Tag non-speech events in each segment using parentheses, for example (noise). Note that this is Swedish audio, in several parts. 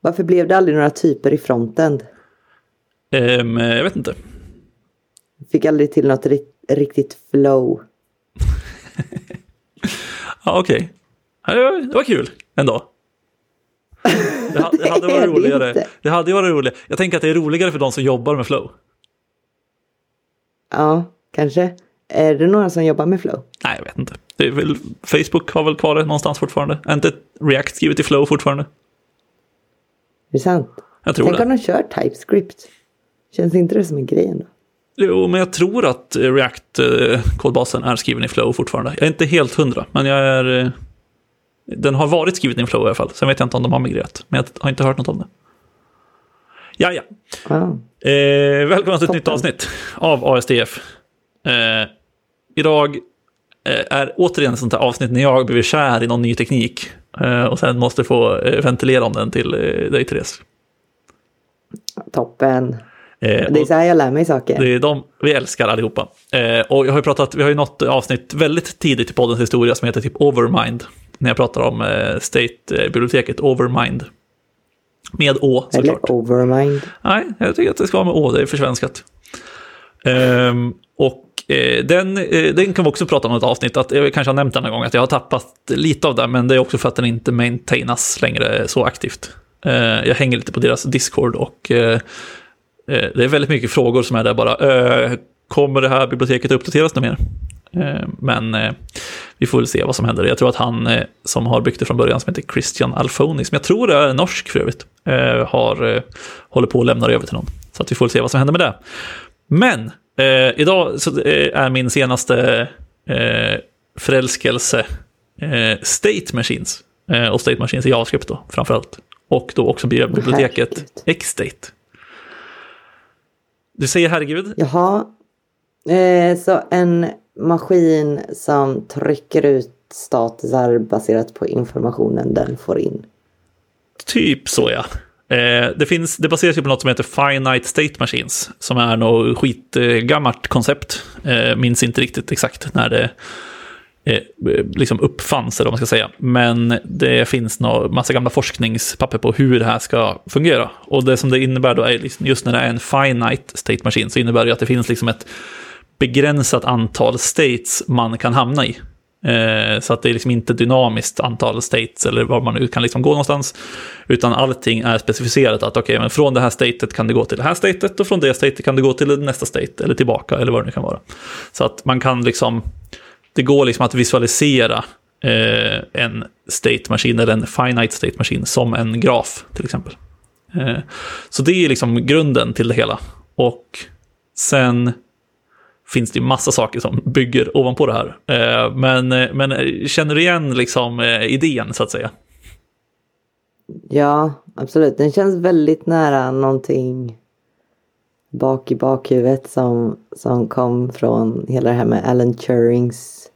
Varför blev det aldrig några typer i frontend? Um, jag vet inte. Fick aldrig till något riktigt flow. (laughs) ja, okej. Okay. Det var kul ändå. Det, hade, det hade (laughs) varit roligare. Det hade varit roligare. Jag tänker att det är roligare för de som jobbar med flow. Ja, kanske. Är det några som jobbar med flow? Nej, jag vet inte. Väl, Facebook har väl kvar det någonstans fortfarande. Är inte React skrivet i flow fortfarande? Det är sant. Jag tror Tänk det. om de kör TypeScript. Känns inte det som en grej ändå? Jo, men jag tror att React-kodbasen är skriven i flow fortfarande. Jag är inte helt hundra, men jag är... Eh, den har varit skriven i flow i alla fall. Sen vet jag inte om de har migrerat, men jag har inte hört något om det. Ja, ja. Ah. Eh, välkomna till ett nytt avsnitt av ASDF. Eh, idag eh, är återigen ett sånt här avsnitt när jag blir kär i någon ny teknik eh, och sen måste få eh, ventilera om den till eh, dig, Therese. Toppen. Eh, det är så här jag lär mig saker. Det är de vi älskar allihopa. Eh, och jag har ju pratat, vi har ju något avsnitt väldigt tidigt i poddens historia som heter typ Overmind. När jag pratar om eh, State-biblioteket Overmind. Med Å såklart. Eller Overmind. Nej, jag tycker att det ska vara med Å, det är försvenskat. Um, och eh, Eh, den, eh, den kan vi också prata om i ett avsnitt, att jag kanske har nämnt den en gång, att jag har tappat lite av den, men det är också för att den inte maintainas längre så aktivt. Eh, jag hänger lite på deras Discord och det är väldigt mycket frågor som är där bara, kommer det här biblioteket uppdateras något mer? Men vi får väl se vad som händer. Jag tror att han som har byggt det från början, som heter Christian Alfoni, som jag tror är norsk för övrigt, har, håller på att lämna över till någon. Så att vi får väl se vad som händer med det. Men eh, idag så eh, är min senaste eh, förälskelse eh, State Machines. Eh, och State Machines i JavaScript då, framförallt. Och då också biblioteket Xstate. Du säger herregud? Jaha. Eh, så en maskin som trycker ut statusar baserat på informationen den får in. Typ så ja. Eh, det, finns, det baseras ju på något som heter Finite State Machines, som är något skitgammalt koncept. Eh, minns inte riktigt exakt när det eh, liksom uppfanns, eller vad man ska säga. Men det finns en massa gamla forskningspapper på hur det här ska fungera. Och det som det innebär då är liksom, just när det är en finite state machine så innebär det att det finns liksom ett begränsat antal states man kan hamna i. Eh, så att det är liksom inte dynamiskt antal states eller var man nu kan liksom gå någonstans. Utan allting är specificerat att okej, okay, men från det här statet kan det gå till det här statet och från det statet kan det gå till nästa state eller tillbaka eller vad det nu kan vara. Så att man kan liksom, det går liksom att visualisera eh, en state machine eller en finite state machine som en graf till exempel. Eh, så det är liksom grunden till det hela. Och sen finns det massa saker som bygger ovanpå det här. Eh, men, eh, men eh, känner du igen liksom idén så att säga? Ja, absolut. Den känns väldigt nära någonting bak i bakhuvudet som, som kom från hela det här med Alan Turings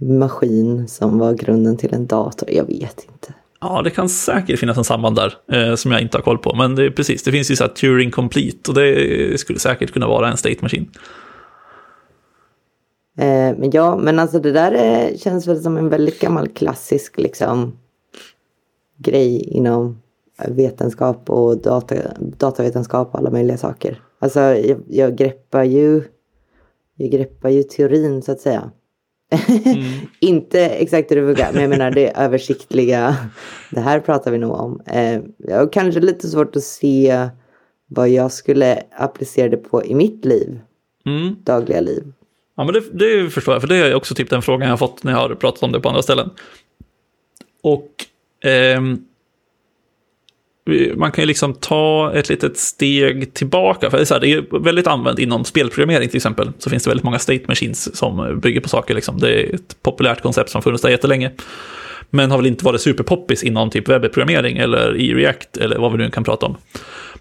maskin som var grunden till en dator. Jag vet inte. Ja, det kan säkert finnas en samband där eh, som jag inte har koll på. Men det är precis, det finns ju så här Turing Complete och det skulle säkert kunna vara en state machine. Eh, men ja, men alltså det där är, känns väl som en väldigt gammal klassisk liksom grej inom vetenskap och data, datavetenskap och alla möjliga saker. Alltså jag, jag greppar ju jag greppar ju teorin så att säga. Mm. (laughs) Inte exakt hur det funkar, men jag menar det översiktliga. (laughs) Det här pratar vi nog om. Eh, jag har kanske lite svårt att se vad jag skulle applicera det på i mitt liv. Mm. Dagliga liv. Ja, men det, det förstår jag, för det är också typ den frågan jag har fått när jag har pratat om det på andra ställen. Och eh, man kan ju liksom ta ett litet steg tillbaka. För det är, så här, det är väldigt använt inom spelprogrammering till exempel. Så finns det väldigt många state machines som bygger på saker. Liksom. Det är ett populärt koncept som funnits där jättelänge. Men har väl inte varit superpoppis inom typ webbprogrammering eller i React eller vad vi nu kan prata om.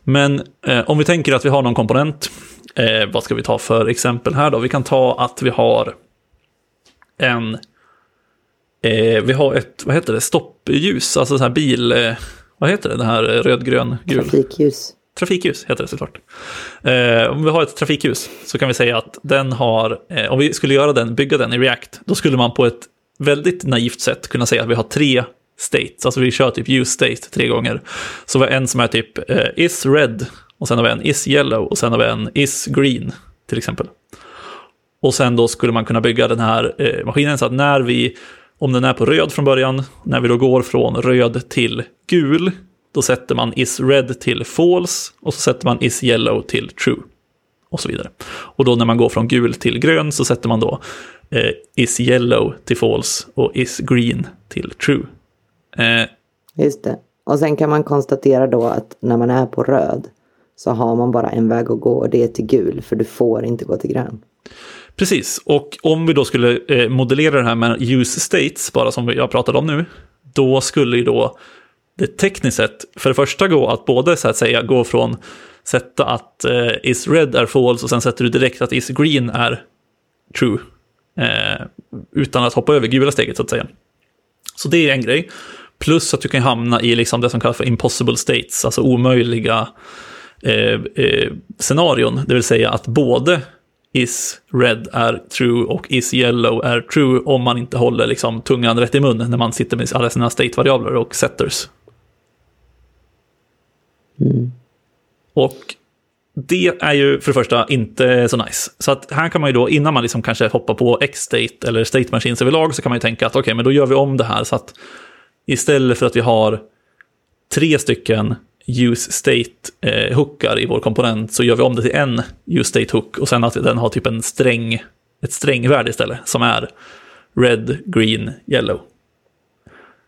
Men eh, om vi tänker att vi har någon komponent Eh, vad ska vi ta för exempel här då? Vi kan ta att vi har en... Eh, vi har ett, vad heter det, stoppljus, alltså så här bil... Eh, vad heter det, det här rödgrön, gul? Trafikljus. Trafikljus heter det såklart. Eh, om vi har ett trafikljus så kan vi säga att den har, eh, om vi skulle göra den, bygga den i React, då skulle man på ett väldigt naivt sätt kunna säga att vi har tre states. Alltså vi kör typ use state tre gånger. Så vi har en som är typ eh, is red och sen har vi en is yellow och sen har vi en is green till exempel. Och sen då skulle man kunna bygga den här eh, maskinen så att när vi, om den är på röd från början, när vi då går från röd till gul, då sätter man is red till false och så sätter man is yellow till true. Och så vidare. Och då när man går från gul till grön så sätter man då eh, is yellow till false och is green till true. Eh, Just det. Och sen kan man konstatera då att när man är på röd så har man bara en väg att gå och det är till gul för du får inte gå till grön. Precis, och om vi då skulle eh, modellera det här med use states, bara som jag pratade om nu, då skulle ju då det tekniskt sett för det första gå att både så att säga gå från sätta att eh, is red är false och sen sätter du direkt att is green är true. Eh, utan att hoppa över gula steget så att säga. Så det är en grej. Plus att du kan hamna i liksom det som kallas för impossible states, alltså omöjliga eh, eh, scenarion. Det vill säga att både is red är true och is yellow är true om man inte håller liksom tungan rätt i mun när man sitter med alla sina state-variabler och setters. Mm. Och det är ju för det första inte så nice. Så att här kan man ju då, innan man liksom kanske hoppar på X-state eller state machines överlag, så kan man ju tänka att okej, okay, men då gör vi om det här så att istället för att vi har tre stycken use state-hookar eh, i vår komponent så gör vi om det till en use state-hook och sen att den har typ en sträng, ett strängvärde istället som är red, green, yellow.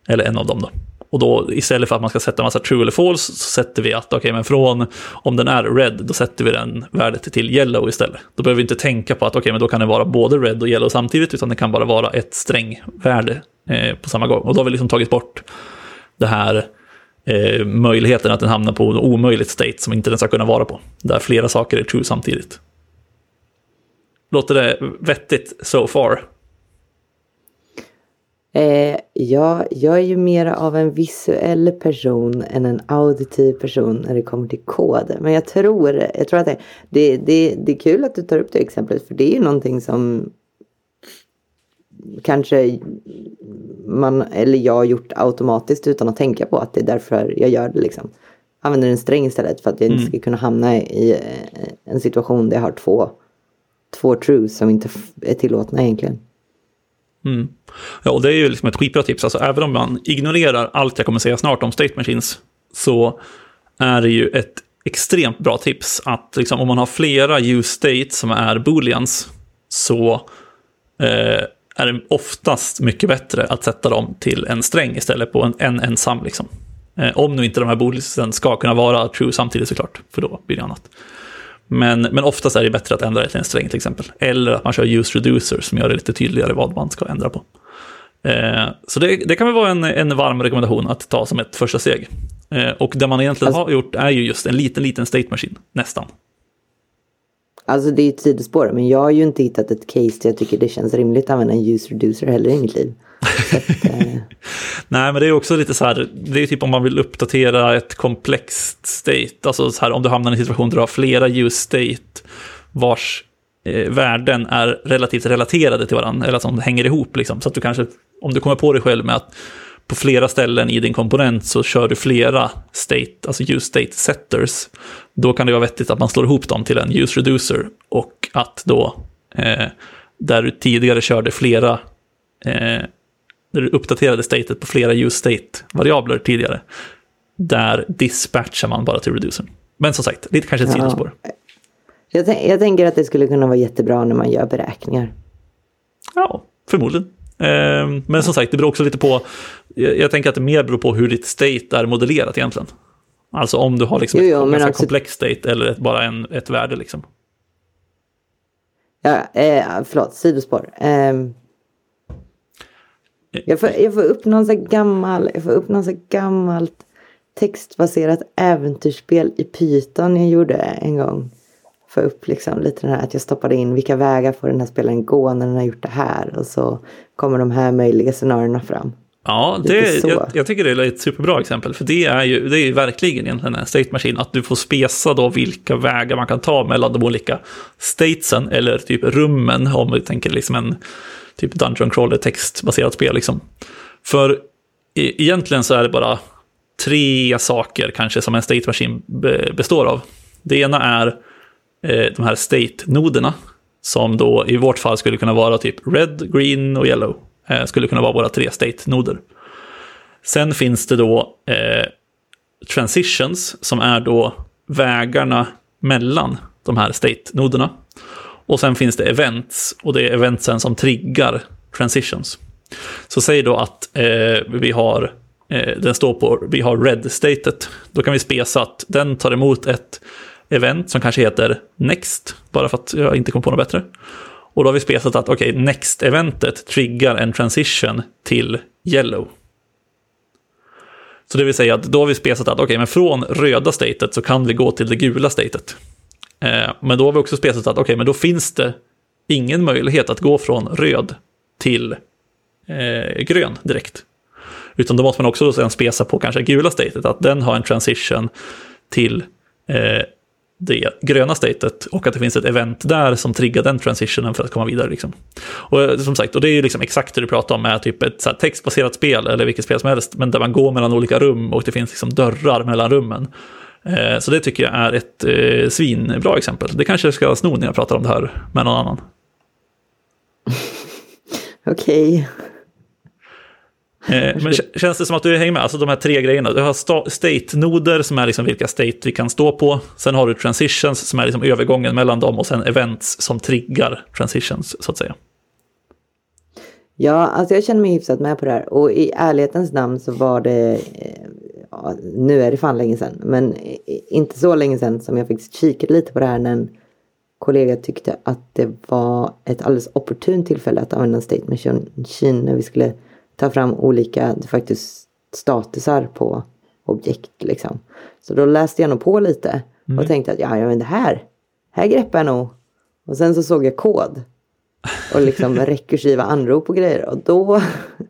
Eller en av dem då. Och då istället för att man ska sätta en massa true eller false så sätter vi att okej, okay, men från om den är red, då sätter vi den värdet till yellow istället. Då behöver vi inte tänka på att okej, okay, men då kan det vara både red och yellow samtidigt, utan det kan bara vara ett strängvärde eh, på samma gång. Och då har vi liksom tagit bort det här eh, möjligheten att den hamnar på en omöjligt state som inte den ska kunna vara på. Där flera saker är true samtidigt. Låter det vettigt so far? Eh, ja, jag är ju mer av en visuell person än en auditiv person när det kommer till kod. Men jag tror, jag tror att det, det, det, det är kul att du tar upp det exemplet för det är ju någonting som kanske man eller jag gjort automatiskt utan att tänka på att det är därför jag gör det. Liksom. Använder en sträng istället för att jag inte mm. ska kunna hamna i eh, en situation där jag har två, två trues som inte är tillåtna egentligen. Mm. Ja, och det är ju liksom ett skitbra tips. Alltså, även om man ignorerar allt jag kommer säga snart om state machines så är det ju ett extremt bra tips att liksom, om man har flera use states som är booleans så eh, är det oftast mycket bättre att sätta dem till en sträng istället på en, en ensam. Liksom. Eh, om nu inte de här booleansen ska kunna vara true samtidigt såklart, för då blir det annat. Men, men oftast är det bättre att ändra det till en sträng till exempel. Eller att man kör use reducer som gör det lite tydligare vad man ska ändra på. Eh, så det, det kan väl vara en, en varm rekommendation att ta som ett första steg. Eh, och det man egentligen alltså, har gjort är ju just en liten, liten state machine, nästan. Alltså det är ju ett sidospår, men jag har ju inte hittat ett case där jag tycker det känns rimligt att använda en use reducer heller i mitt liv. Att, (laughs) eh... Nej, men det är också lite så här, det är typ om man vill uppdatera ett komplext state, alltså så här om du hamnar i en situation där du har flera use state vars eh, värden är relativt relaterade till varandra, eller som hänger ihop liksom, så att du kanske, om du kommer på dig själv med att på flera ställen i din komponent så kör du flera state, alltså use state setters, då kan det vara vettigt att man slår ihop dem till en use reducer och att då, eh, där du tidigare körde flera, eh, där du uppdaterade statet på flera use state-variabler tidigare, där dispatchar man bara till reducern. Men som sagt, lite kanske ett ja. sidospår. Jag, jag tänker att det skulle kunna vara jättebra när man gör beräkningar. Ja, förmodligen. Ehm, men som sagt, det beror också lite på, jag tänker att det mer beror på hur ditt state är modellerat egentligen. Alltså om du har liksom jo, jo, ett ganska också... komplex state eller ett, bara en, ett värde liksom. Ja, eh, förlåt, sidospår. Eh, jag, får, jag får upp någon så gammal, jag får upp någon så gammalt textbaserat äventyrsspel i Python jag gjorde en gång få upp liksom lite den här att jag stoppade in vilka vägar får den här spelaren gå när den har gjort det här och så kommer de här möjliga scenarierna fram. Ja, det, jag, jag, tycker det är ett superbra exempel, för det är ju, det är ju verkligen egentligen en state machine, att du får spesa då vilka vägar man kan ta mellan de olika statesen, eller typ rummen, om vi tänker liksom en typ Dungeon Crawler textbaserat spel. Liksom. För e egentligen så är det bara tre saker kanske som en state machine består av. Det ena är eh, de här state-noderna, som då i vårt fall skulle kunna vara typ red, green och yellow. Eh, skulle kunna vara våra tre state-noder. Sen finns det då eh, transitions, som är då vägarna mellan de här state-noderna. Och sen finns det events, och det är eventsen som triggar transitions. Så säg då att eh, vi har, eh, den står på, vi har red-statet. Då kan vi spesa att den tar emot ett event som kanske heter next, bara för att jag inte kom på något bättre. Och då har vi spesat att okej, okay, next-eventet triggar en transition till yellow. Så det vill säga att då har vi spesat att okej, okay, men från röda statet så kan vi gå till det gula statet. Eh, men då har vi också spesat att okej, okay, men då finns det ingen möjlighet att gå från röd till eh, grön direkt. Utan då måste man också sedan spesa på kanske gula statet, att den har en transition till eh, det gröna statet och att det finns ett event där som triggar den transitionen för att komma vidare. Liksom. Och eh, som sagt, och det är ju liksom exakt det du pratar om med typ ett så textbaserat spel eller vilket spel som helst, men där man går mellan olika rum och det finns liksom dörrar mellan rummen. Eh, så det tycker jag är ett eh, svinbra exempel. Det kanske jag ska sno när jag pratar om det här med någon annan. (laughs) Okej. Okay. Eh, men känns det som att du hänger med? Alltså de här tre grejerna. Du har state-noder som är liksom vilka state vi kan stå på. Sen har du transitions som är liksom övergången mellan dem och sen events som triggar transitions så att säga. Ja, alltså jag känner mig hyfsat med på det här. Och i ärlighetens namn så var det, eh, ja, nu är det fan länge sedan, men inte så länge sedan som jag faktiskt kikade lite på det här när en kollega tyckte att det var ett alldeles opportunt tillfälle att använda State Machine när vi skulle ta fram olika faktiskt statusar på objekt liksom. Så då läste jag nog på lite och mm. tänkte att ja, men det här, här greppar jag nog. Och sen så såg jag kod och liksom (laughs) rekursiva anrop och grejer och då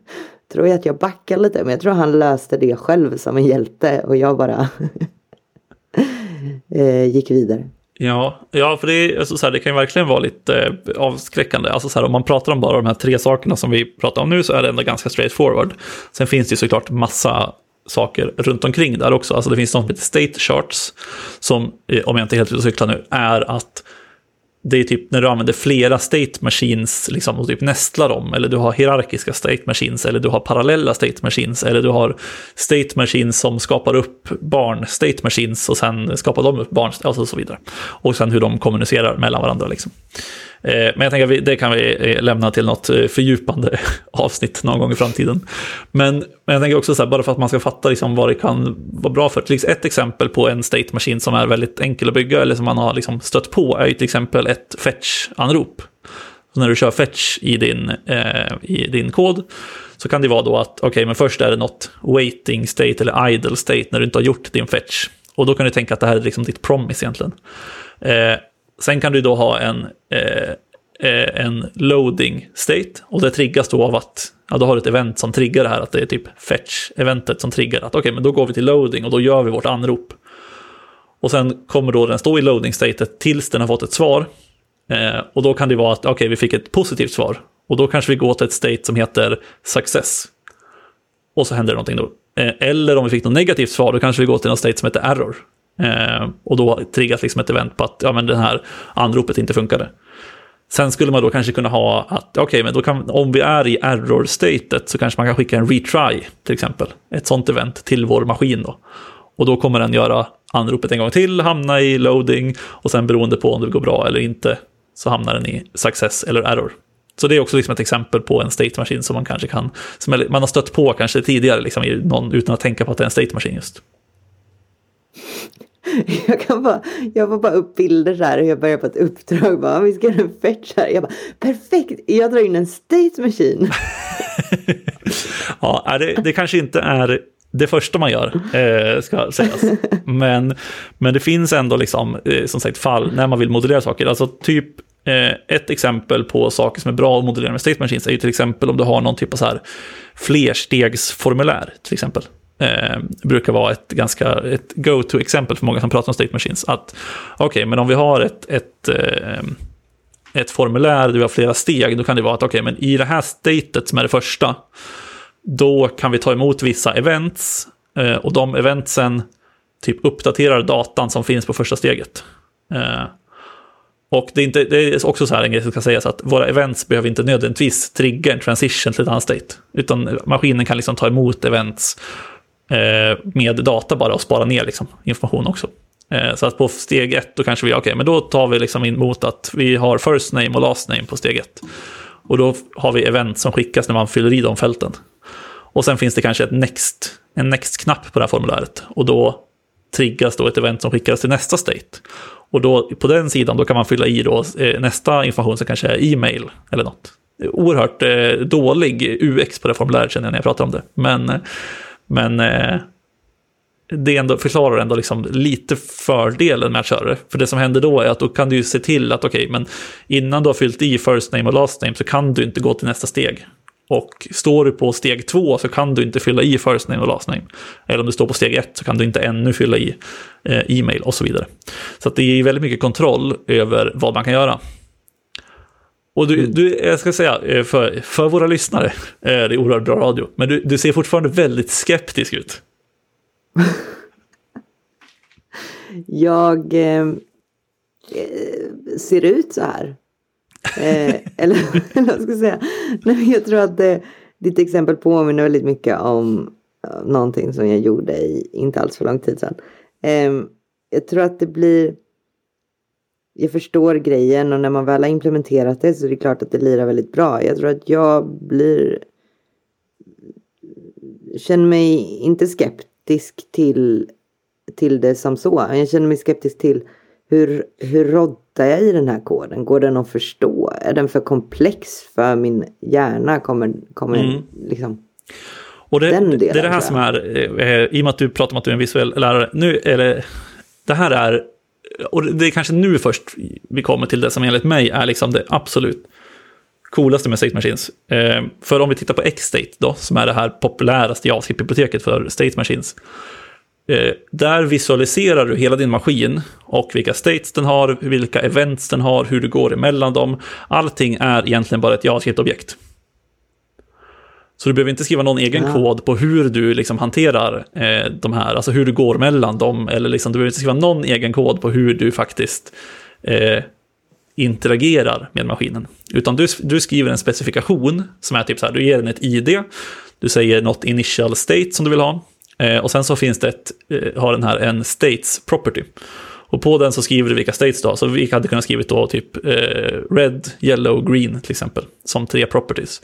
(laughs) tror jag att jag backade lite. Men jag tror han löste det själv som en hjälte och jag bara (laughs) eh, gick vidare. Ja, ja för det, är, alltså, så här, det kan ju verkligen vara lite eh, avskräckande. Alltså, så här, om man pratar om bara de här tre sakerna som vi pratar om nu så är det ändå ganska straight forward. Sen finns det ju såklart massa saker runt omkring där också. Alltså det finns något som heter state charts, som, eh, om jag inte är helt ute och cyklar nu, är att det är typ när du använder flera state machines liksom, och typ nästlar dem, eller du har hierarkiska state machines, eller du har parallella state machines, eller du har state machines som skapar upp barn state machines och sen skapar de upp barn, och så vidare. Och sen hur de kommunicerar mellan varandra. Liksom. Eh, men jag tänker att det kan vi eh, lämna till något eh, fördjupande (laughs) avsnitt någon gång i framtiden. Men, men jag tänker också så här, bara för att man ska fatta liksom vad det kan vara bra för. Ett exempel på en state machine som är väldigt enkel att bygga eller som man har liksom stött på är ju till exempel ett fetch-anrop. Så när du kör fetch i din, eh, i din kod så kan det vara då att okej, okay, men först är det något waiting state eller idle state när du inte har gjort din fetch. Och då kan du tänka att det här är liksom ditt promise egentligen. Eh, Sen kan du då ha en, eh, eh, en loading state och det triggas då av att ja, du har ett event som triggar det här, att det är typ fetch-eventet som triggar att okej, okay, men då går vi till loading och då gör vi vårt anrop. Och sen kommer då den stå i loading-statet tills den har fått ett svar. Eh, och då kan det vara att okej, okay, vi fick ett positivt svar. Och då kanske vi går till ett state som heter success. Och så händer det någonting då. Eh, eller om vi fick något negativt svar, då kanske vi går till något state som heter error. Eh, och då triggas liksom ett event på att ja, men det här anropet inte funkade. Sen skulle man då kanske kunna ha att, okej, okay, men då kan, om vi är i error-statet så kanske man kan skicka en retry, till exempel. Ett sånt event till vår maskin då. Och då kommer den göra anropet en gång till, hamna i loading och sen beroende på om det går bra eller inte så hamnar den i success eller error. Så det är också liksom ett exempel på en state machine som man kanske kan, som man har stött på kanske tidigare liksom, någon, utan att tänka på att det är en state machine just. (laughs) Jag kan bara, jag får bara upp bilder så här och jag börjar på ett uppdrag. Bara, vi ska göra en fetch här. Jag bara, perfekt, jag drar in en state machine. (laughs) ja, det, det kanske inte är det första man gör, eh, ska sägas. Men, men det finns ändå liksom, eh, som sagt fall när man vill modellera saker. Alltså typ eh, ett exempel på saker som är bra att modellera med state machines är ju till exempel om du har någon typ av så här flerstegsformulär till exempel eh, brukar vara ett ganska ett go-to-exempel för många som pratar om state machines. Att okej, okay, men om vi har ett, ett, eh, ett formulär där vi har flera steg, då kan det vara att okej, okay, men i det här statet som är det första, då kan vi ta emot vissa events eh, och de eventsen typ uppdaterar datan som finns på första steget. Eh, och det är, inte, det är också så här en grej som ska sägas att våra events behöver inte nödvändigtvis trigga en transition till ett annat state. Utan maskinen kan liksom ta emot events Eh, med data bara och spara ner liksom, information också. Eh, så att på steg ett då kanske vi, okej, okay, men då tar vi liksom emot att vi har first name och last name på steg ett. Och då har vi event som skickas när man fyller i de fälten. Och sen finns det kanske ett next, en next-knapp på det här formuläret. Och då triggas då ett event som skickas till nästa state. Och då på den sidan då kan man fylla i då, eh, nästa information som kanske är e-mail eller något. Oerhört eh, dålig UX på det formuläret känner jag när jag pratar om det. Men, men eh, det ändå, förklarar ändå liksom lite fördelen med att köra det. För det som händer då är att då kan du ju se till att okej, okay, men innan du har fyllt i first name och last name så kan du inte gå till nästa steg. Och står du på steg två så kan du inte fylla i first name och last name. Eller om du står på steg ett så kan du inte ännu fylla i eh, e-mail och så vidare. Så det är väldigt mycket kontroll över vad man kan göra. Och du, du, jag ska säga, eh, för, för våra lyssnare, eh, det är oerhört bra radio, men du, du ser fortfarande väldigt skeptisk ut. (laughs) jag eh, eh, ser ut så här. Eh, (laughs) (laughs) eller, vad ska jag säga? Nej, jag tror att det, ditt exempel påminner väldigt mycket om någonting som jag gjorde i inte alls för lång tid sedan. Eh, jag tror att det blir... Jag förstår grejen och när man väl har implementerat det så är det klart att det lirar väldigt bra. Jag tror att jag blir... Känner mig inte skeptisk till, till det som så. Jag känner mig skeptisk till hur, hur roddar jag i den här koden? Går den att förstå? Är den för komplex för min hjärna? Kommer, kommer mm. liksom... Och det, delen, det är det här som är, eh, i och med att du pratar om att du är en visuell lärare, nu är det, det här är, och det är kanske nu först vi kommer till det som enligt mig är liksom det absolut coolaste med State Machines. Eh, för om vi tittar på X-State då, som är det här populäraste JavaScript-biblioteket för State Machines, Eh, där visualiserar du hela din maskin och vilka states den har, vilka events den har, hur du går emellan dem. Allting är egentligen bara ett JavaScript-objekt. Så du behöver inte skriva någon egen ja. kod på hur du liksom hanterar eh, de här, alltså hur du går mellan dem. Eller liksom, du behöver inte skriva någon egen kod på hur du faktiskt eh, interagerar med maskinen. Utan du, du skriver en specifikation som är typ så här, du ger den ett ID, du säger något initial state som du vill ha. Eh, och sen så finns det ett, eh, har den här en states property. Och på den så skriver du vilka states du har. Så vi hade kunnat skrivit då typ eh, red, yellow, green till exempel. Som tre properties.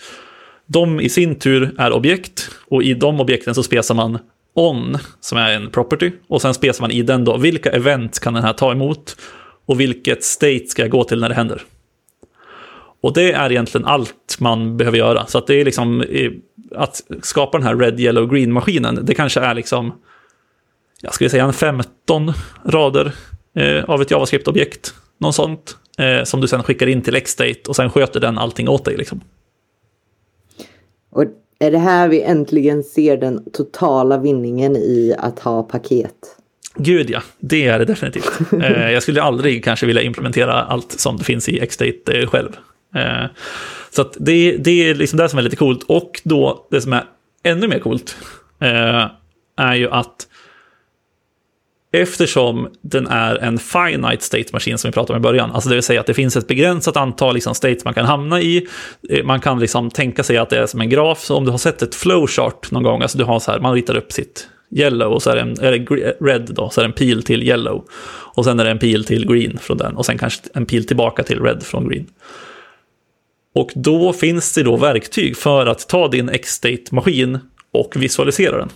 De i sin tur är objekt. Och i de objekten så spesar man on, som är en property. Och sen spesar man i den då, vilka event kan den här ta emot? Och vilket state ska jag gå till när det händer? Och det är egentligen allt man behöver göra. Så att det är liksom att skapa den här red, yellow, green-maskinen. Det kanske är liksom, jag skulle säga en 15 rader eh, av ett JavaScript-objekt. Något sånt. Eh, som du sen skickar in till X-State och sen sköter den allting åt dig. Liksom. Och är det här vi äntligen ser den totala vinningen i att ha paket? Gud ja, det är det definitivt. (laughs) eh, jag skulle aldrig kanske vilja implementera allt som det finns i X-State eh, själv. Eh, så det, det är liksom det som är lite coolt. Och då det som är ännu mer coolt är ju att Eftersom den är en finite state machine som vi pratade om i början, alltså det vill säga att det finns ett begränsat antal liksom, states man kan hamna i. Eh, man kan liksom tänka sig att det är som en graf, så om du har sett ett flowchart någon gång, alltså du har så här, man ritar upp sitt yellow och så är det, en, eller red då, så är det en pil till yellow. Och sen är det en pil till green från den och sen kanske en pil tillbaka till red från green. Och då finns det då verktyg för att ta din X-State-maskin och visualisera den.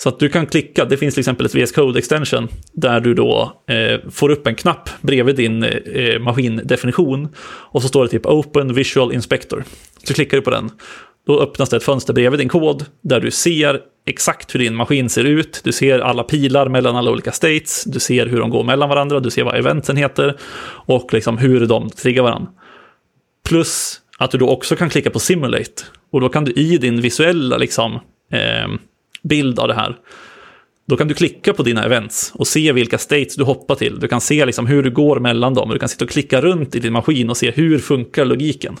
Så att du kan klicka, det finns till exempel ett VS Code extension där du då eh, får upp en knapp bredvid din eh, maskindefinition och så står det typ Open Visual Inspector. Så klickar du på den. Då öppnas det ett fönster bredvid din kod där du ser exakt hur din maskin ser ut. Du ser alla pilar mellan alla olika states. Du ser hur de går mellan varandra. Du ser vad eventen heter och liksom hur de triggar varandra. Plus att du då också kan klicka på simulate. Och då kan du i din visuella liksom, eh, bild av det här, då kan du klicka på dina events och se vilka states du hoppar till. Du kan se liksom hur du går mellan dem. Du kan sitta och klicka runt i din maskin och se hur funkar logiken.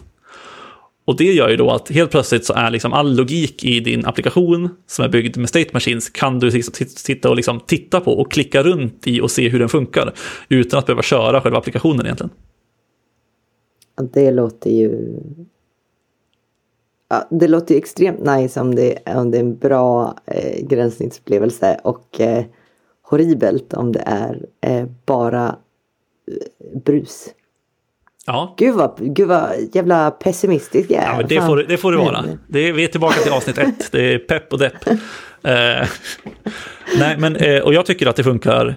Och det gör ju då att helt plötsligt så är liksom all logik i din applikation som är byggd med state machines kan du sitta och liksom titta på och klicka runt i och se hur den funkar utan att behöva köra själva applikationen egentligen. Det låter ju... Ja, det låter ju extremt nice om det, om det är en bra eh, gränssnittsupplevelse och eh, horribelt om det är eh, bara eh, brus. Ja. Gud vad, gud vad jävla pessimistisk jag är. Ja, det, får, det får det vara. Det är, vi är tillbaka till avsnitt ett. Det är pepp och depp. (laughs) Eh, nej, men, eh, och jag tycker att det funkar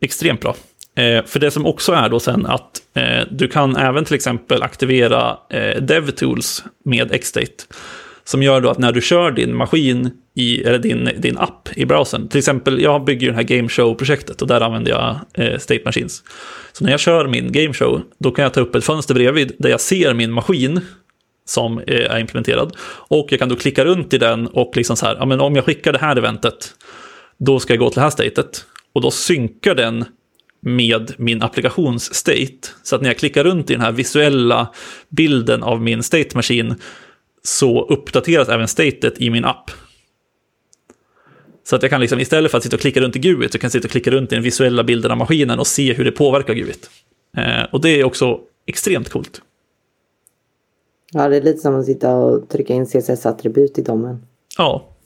extremt bra. Eh, för det som också är då sen att eh, du kan även till exempel aktivera eh, DevTools med Xstate. Som gör då att när du kör din maskin, i, eller din, din app i browsern, till exempel jag bygger ju det här Game Show-projektet och där använder jag eh, State Machines. Så när jag kör min Game Show, då kan jag ta upp ett fönster bredvid där jag ser min maskin som eh, är implementerad. Och jag kan då klicka runt i den och liksom så här, ja men om jag skickar det här eventet, då ska jag gå till det här statet. Och då synkar den med min applikations-state. Så att när jag klickar runt i den här visuella bilden av min state machine så uppdateras även statet i min app. Så att jag kan liksom, istället för att sitta och klicka runt i GUIT, så kan jag sitta och klicka runt i den visuella bilden av maskinen och se hur det påverkar GUIT. Eh, och det är också extremt coolt. Ja, det är lite som att sitta och trycka in CSS-attribut i domen. Ja.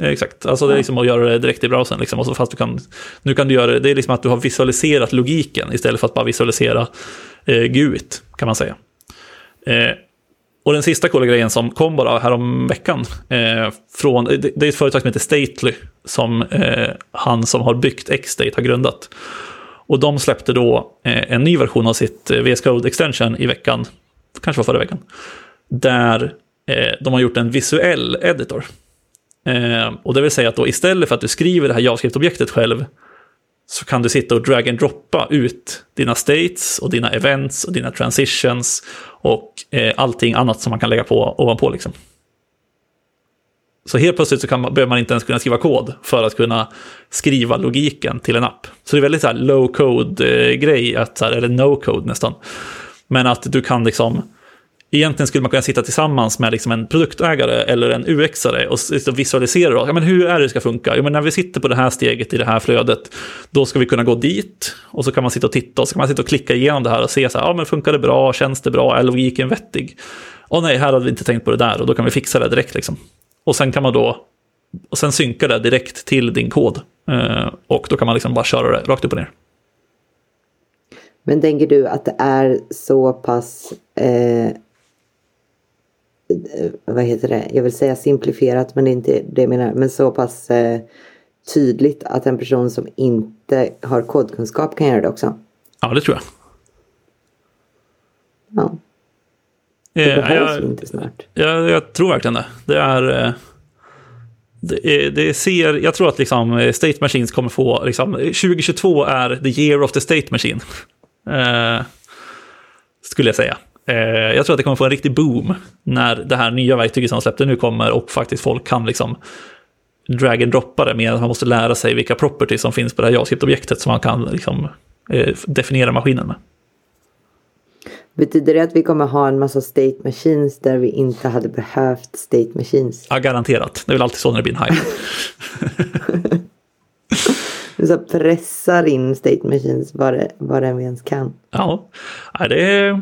Exakt, alltså det är liksom att göra det direkt i browsern. Liksom. Och så fast du kan, nu kan du göra det, det är liksom att du har visualiserat logiken istället för att bara visualisera eh, GUIT, kan man säga. Eh, och den sista coola grejen som kom bara härom veckan, eh, från, det, det, är ett företag som heter Stately, som eh, han som har byggt Xstate har grundat. Och de släppte då eh, en ny version av sitt eh, VS Code Extension i veckan, kanske var förra veckan, där eh, de har gjort en visuell editor. Eh, och det vill säga att då istället för att du skriver det här JavaScript-objektet själv, så kan du sitta och drag and droppa ut dina states och dina events och dina transitions och eh, allting annat som man kan lägga på ovanpå. Liksom. Så helt plötsligt så kan man, behöver man inte ens kunna skriva kod för att kunna skriva logiken till en app. Så det är väldigt så low code-grej, eh, eller no code nästan. Men att du kan liksom Egentligen skulle man kunna sitta tillsammans med liksom en produktägare eller en UX-are och liksom visualisera. Då. Ja, men hur är det, det ska funka? Ja, men när vi sitter på det här steget i det här flödet, då ska vi kunna gå dit och så kan man sitta och titta och så kan man sitta och klicka igenom det här och se så här, ja men funkar det bra, känns det bra, är logiken vettig? Och nej, här hade vi inte tänkt på det där och då kan vi fixa det direkt liksom. Och sen kan man då, och sen synka det direkt till din kod. Eh, och då kan man liksom bara köra det rakt upp och ner. Men tänker du att det är så pass Eh, vad heter det, jag vill säga simplifierat men det är inte det jag menar, men så pass eh, tydligt att en person som inte har kodkunskap kan göra det också. Ja, det tror jag. Ja. Det eh, behövs jag, inte snart. Jag, jag, tror verkligen det. Det är... Eh, det, det ser, jag tror att liksom State Machines kommer få, liksom, 2022 är the year of the State Machine. Eh, skulle jag säga. Eh, jag tror att det kommer få en riktig boom när det här nya verktyget som de släppte nu kommer och faktiskt folk kan liksom drag and droppa det med att man måste lära sig vilka properties som finns på det här JavaScript-objektet som man kan liksom, eh, definiera maskinen med. Betyder det att vi kommer ha en massa state machines där vi inte hade behövt state machines? Ja, garanterat. Det är väl alltid så när det blir en hype. (laughs) så pressar in state machines vad det, vad det ens kan. Ja, det är,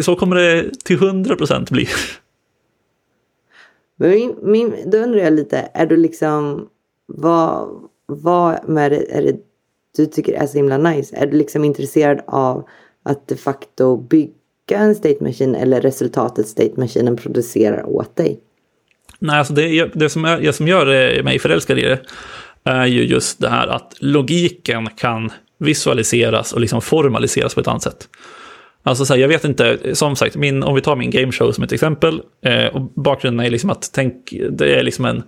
så kommer det till hundra procent bli. Min, min, då undrar jag lite, är du liksom, vad, vad med det, är det du tycker är så himla nice? Är du liksom intresserad av att de facto bygga en state machine eller resultatet state machinen producerar åt dig? Nej, alltså det, det, som, är, det som gör mig förälskad i det är ju just det här att logiken kan visualiseras och liksom formaliseras på ett annat sätt. Alltså så här, jag vet inte, som sagt, min, om vi tar min gameshow som ett exempel. Eh, och bakgrunden är liksom att, tänk, det är liksom en...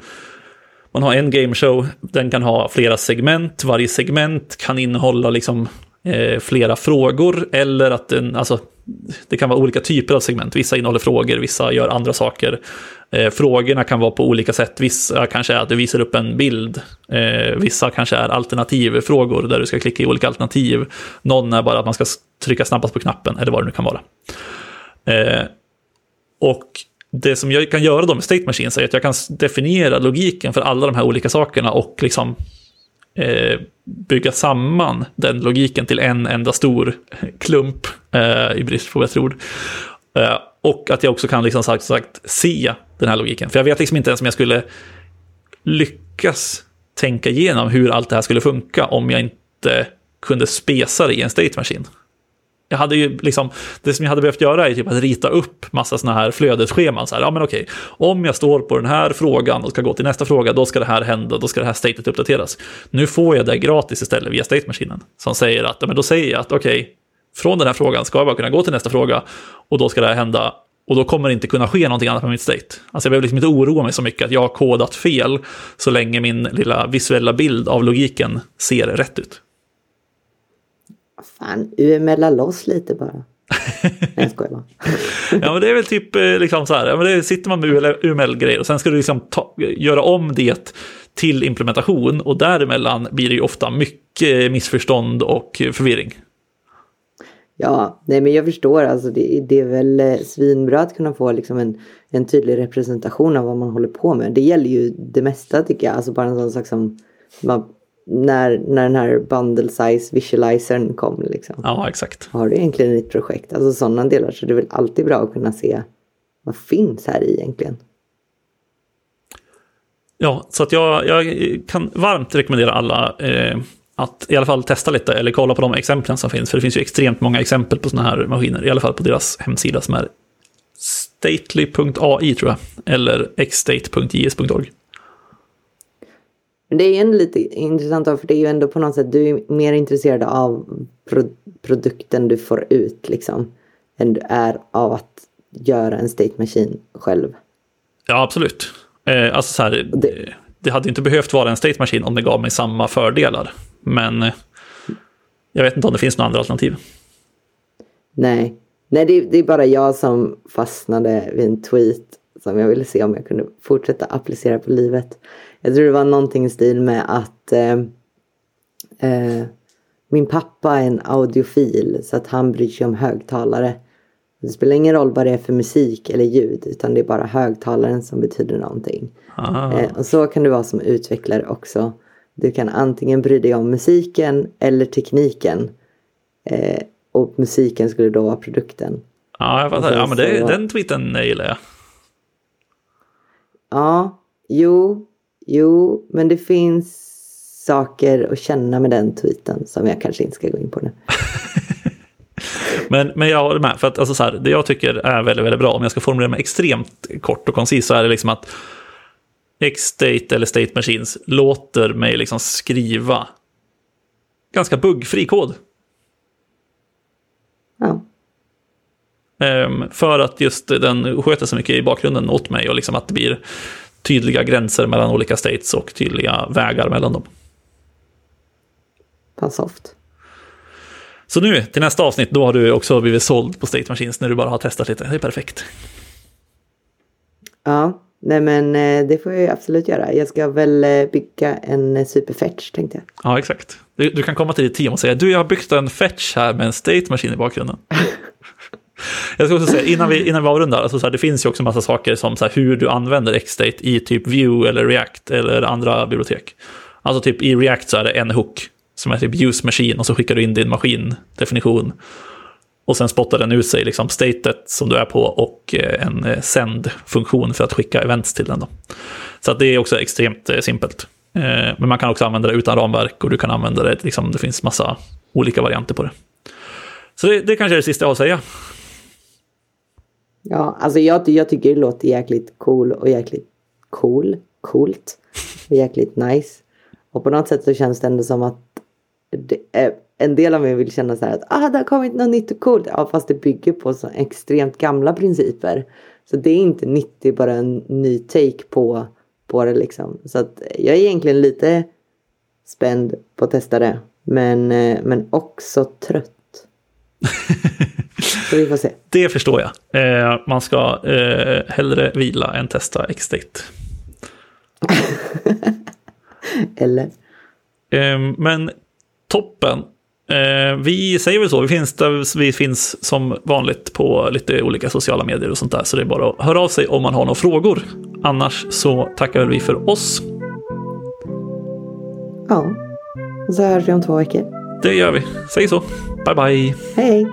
Man har en gameshow, den kan ha flera segment. Varje segment kan innehålla liksom eh, flera frågor. Eller att den, alltså, det kan vara olika typer av segment. Vissa innehåller frågor, vissa gör andra saker. Eh, frågorna kan vara på olika sätt. Vissa kanske är att du visar upp en bild. Eh, vissa kanske är alternativfrågor där du ska klicka i olika alternativ. Någon är bara att man ska trycka snabbast på knappen eller vad det nu kan vara. Eh, Och det som jag kan göra då med state machines är att jag kan definiera logiken för alla de här olika sakerna och liksom eh, bygga samman den logiken till en enda stor klump, Eh, i brist på bättre ord. Eh, och att jag också kan liksom sagt, sagt se den här logiken. För jag vet liksom inte ens om jag skulle lyckas tänka igenom hur allt det här skulle funka om jag inte kunde spesa det i en state machine. Jag hade ju liksom, det som jag hade behövt göra är typ att rita upp massa sådana här flödesscheman. Så här, ja men okej, om jag står på den här frågan och ska gå till nästa fråga, då ska det här hända, då ska det här statet uppdateras. Nu får jag det gratis istället via state-maskinen. Som säger att, ja, men då säger jag att okej, från den här frågan ska jag bara kunna gå till nästa fråga och då ska det här hända. Och då kommer det inte kunna ske någonting annat med mitt state. Alltså jag behöver liksom inte oroa mig så mycket att jag har kodat fel så länge min lilla visuella bild av logiken ser rätt ut. Fan, UMLa loss lite bara. (laughs) Nej, jag skojar bara. (laughs) ja, men det är väl typ eh, liksom så här, ja, men det sitter man med UML-grejer och sen ska du liksom ta, göra om det till implementation och däremellan blir det ju ofta mycket missförstånd och förvirring. Ja, nej men jag förstår alltså det, det är väl eh, svinbra att kunna få liksom en, en tydlig representation av vad man håller på med. Det gäller ju det mesta tycker jag, alltså bara en sån sak som man när, när den här bundle size visualizern kom. Liksom. Ja, exakt. Har du egentligen ett projekt? Alltså sådana delar så det är väl alltid bra att kunna se vad finns här i egentligen. Ja, så att jag, jag kan varmt rekommendera alla eh, att i alla fall testa lite eller kolla på de exemplen som finns. För det finns ju extremt många exempel på sådana här maskiner, i alla fall på deras hemsida som är stately.ai tror jag, eller xstate.js.org. Men det är ändå lite intressant för det är ju ändå på något sätt, du är mer intresserad av pro produkten du får ut liksom. Än du är av att göra en state machine själv. Ja, absolut. Eh, alltså så här, det, det hade inte behövt vara en state machine om det gav mig samma fördelar. Men eh, jag vet inte om det finns några andra alternativ. Nej, Nej det, det är bara jag som fastnade vid en tweet som jag ville se om jag kunde fortsätta applicera på livet. Jag tror det var någonting i stil med att eh, eh, min pappa är en audiofil så att han bryr sig om högtalare. Det spelar ingen roll vad det är för musik eller ljud utan det är bara högtalaren som betyder någonting. Eh, och så kan det vara som utvecklare också. Du kan antingen bry dig om musiken eller tekniken. Eh, och musiken skulle då vara produkten. Ja, jag fattar. Ja, men det, så... den tweeten gillar jag. Ja, jo, Jo, men det finns saker att känna med den tweeten som jag kanske inte ska gå in på nu. (laughs) men, men jag håller med, för att alltså så här, det jag tycker är väldigt, väldigt bra, om jag ska formulera mig extremt kort och koncist, så är det liksom att X-State eller State Machines låter mig liksom skriva ganska buggfri kod. Ja. Um, för att just den sköter så mycket i bakgrunden åt mig och liksom att det blir tydliga gränser mellan olika states och tydliga vägar mellan dem. Fan soft. Så nu till nästa avsnitt, då har du också blivit såld på State Machines när du bara har testat lite. Det är perfekt. Ja, nej men eh, det får jag absolut göra. Jag ska väl eh, bygga en eh, superfetch tänkte jag. Ja, exakt. Du, du kan komma till ditt team och säga du, jag har byggt en fetch här med en State Machine i bakgrunden. (laughs) Jag ska också säga, innan vi, innan vi avrundar, alltså så här, det finns ju också massa saker som så här, hur du använder Xstate i typ Vue eller React eller andra bibliotek. Alltså typ i React så är det en hook som är typ use machine och så skickar du in din maskindefinition. Och sen spottar den ut sig liksom statet som du är på och eh, en eh, send-funktion för att skicka events till den. Då. Så att det är också extremt eh, simpelt. Men man kan också använda det utan ramverk och du kan använda det, liksom, det finns massa olika varianter på det. Så det, det kanske är det sista jag har att säga. Ja, alltså jag, jag tycker det låter jäkligt cool och jäkligt cool, coolt och jäkligt nice. Och på något sätt så känns det ändå som att är, en del av mig vill känna så här att ah, det har kommit något nytt och coolt. Ja, fast det bygger på så extremt gamla principer. Så det är inte nytt, det är bara en ny take på, på det liksom. Så att jag är egentligen lite spänd på att testa det. Men, eh, men också trött. Så vi får se. (laughs) Det förstår jag. Eh, man ska eh, hellre vila än testa X-State. (laughs) Eller? Eh, men toppen. Eh, vi säger väl så, vi finns, där, vi finns som vanligt på lite olika sociala medier och sånt där. Så det är bara att höra av sig om man har några frågor. Annars så tackar vi för oss. Ja, så hörs vi om två veckor. Det gör vi. Säg så. Bye, bye. Hej.